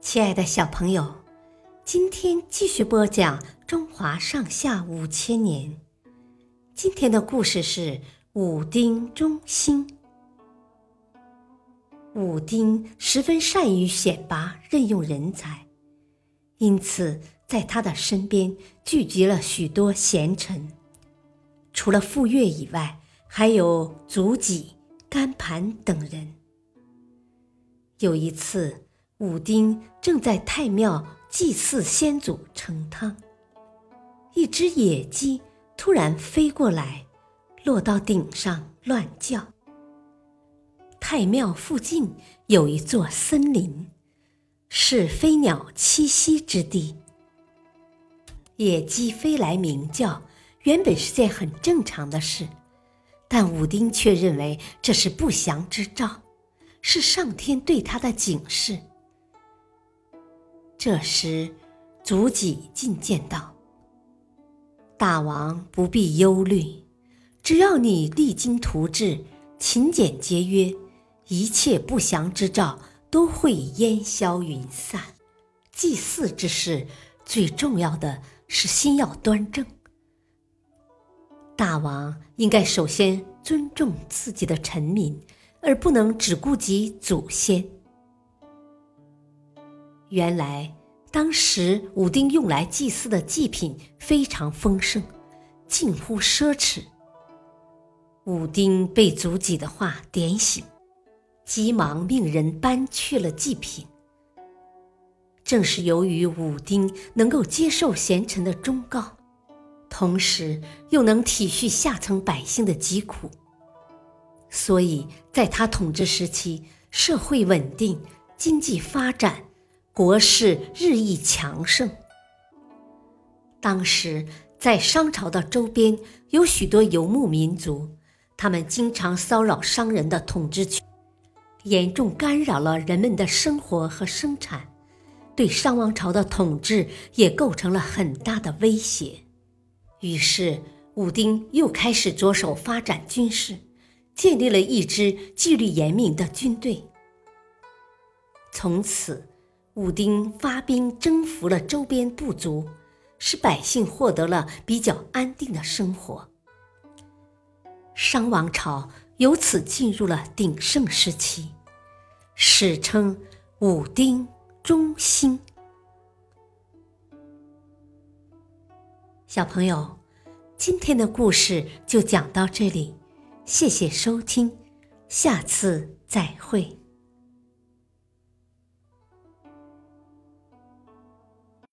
亲爱的小朋友，今天继续播讲《中华上下五千年》。今天的故事是武丁忠心。武丁十分善于选拔任用人才，因此在他的身边聚集了许多贤臣。除了傅说以外，还有祖己、甘盘等人。有一次。武丁正在太庙祭祀先祖成汤，一只野鸡突然飞过来，落到顶上乱叫。太庙附近有一座森林，是飞鸟栖息之地。野鸡飞来鸣叫，原本是件很正常的事，但武丁却认为这是不祥之兆，是上天对他的警示。这时，祖己进谏道：“大王不必忧虑，只要你励精图治、勤俭节约，一切不祥之兆都会烟消云散。祭祀之事，最重要的是心要端正。大王应该首先尊重自己的臣民，而不能只顾及祖先。”原来，当时武丁用来祭祀的祭品非常丰盛，近乎奢侈。武丁被祖己的话点醒，急忙命人搬去了祭品。正是由于武丁能够接受贤臣的忠告，同时又能体恤下层百姓的疾苦，所以在他统治时期，社会稳定，经济发展。国势日益强盛。当时在商朝的周边有许多游牧民族，他们经常骚扰商人的统治权，严重干扰了人们的生活和生产，对商王朝的统治也构成了很大的威胁。于是，武丁又开始着手发展军事，建立了一支纪律严明的军队。从此。武丁发兵征服了周边部族，使百姓获得了比较安定的生活。商王朝由此进入了鼎盛时期，史称武丁中兴。小朋友，今天的故事就讲到这里，谢谢收听，下次再会。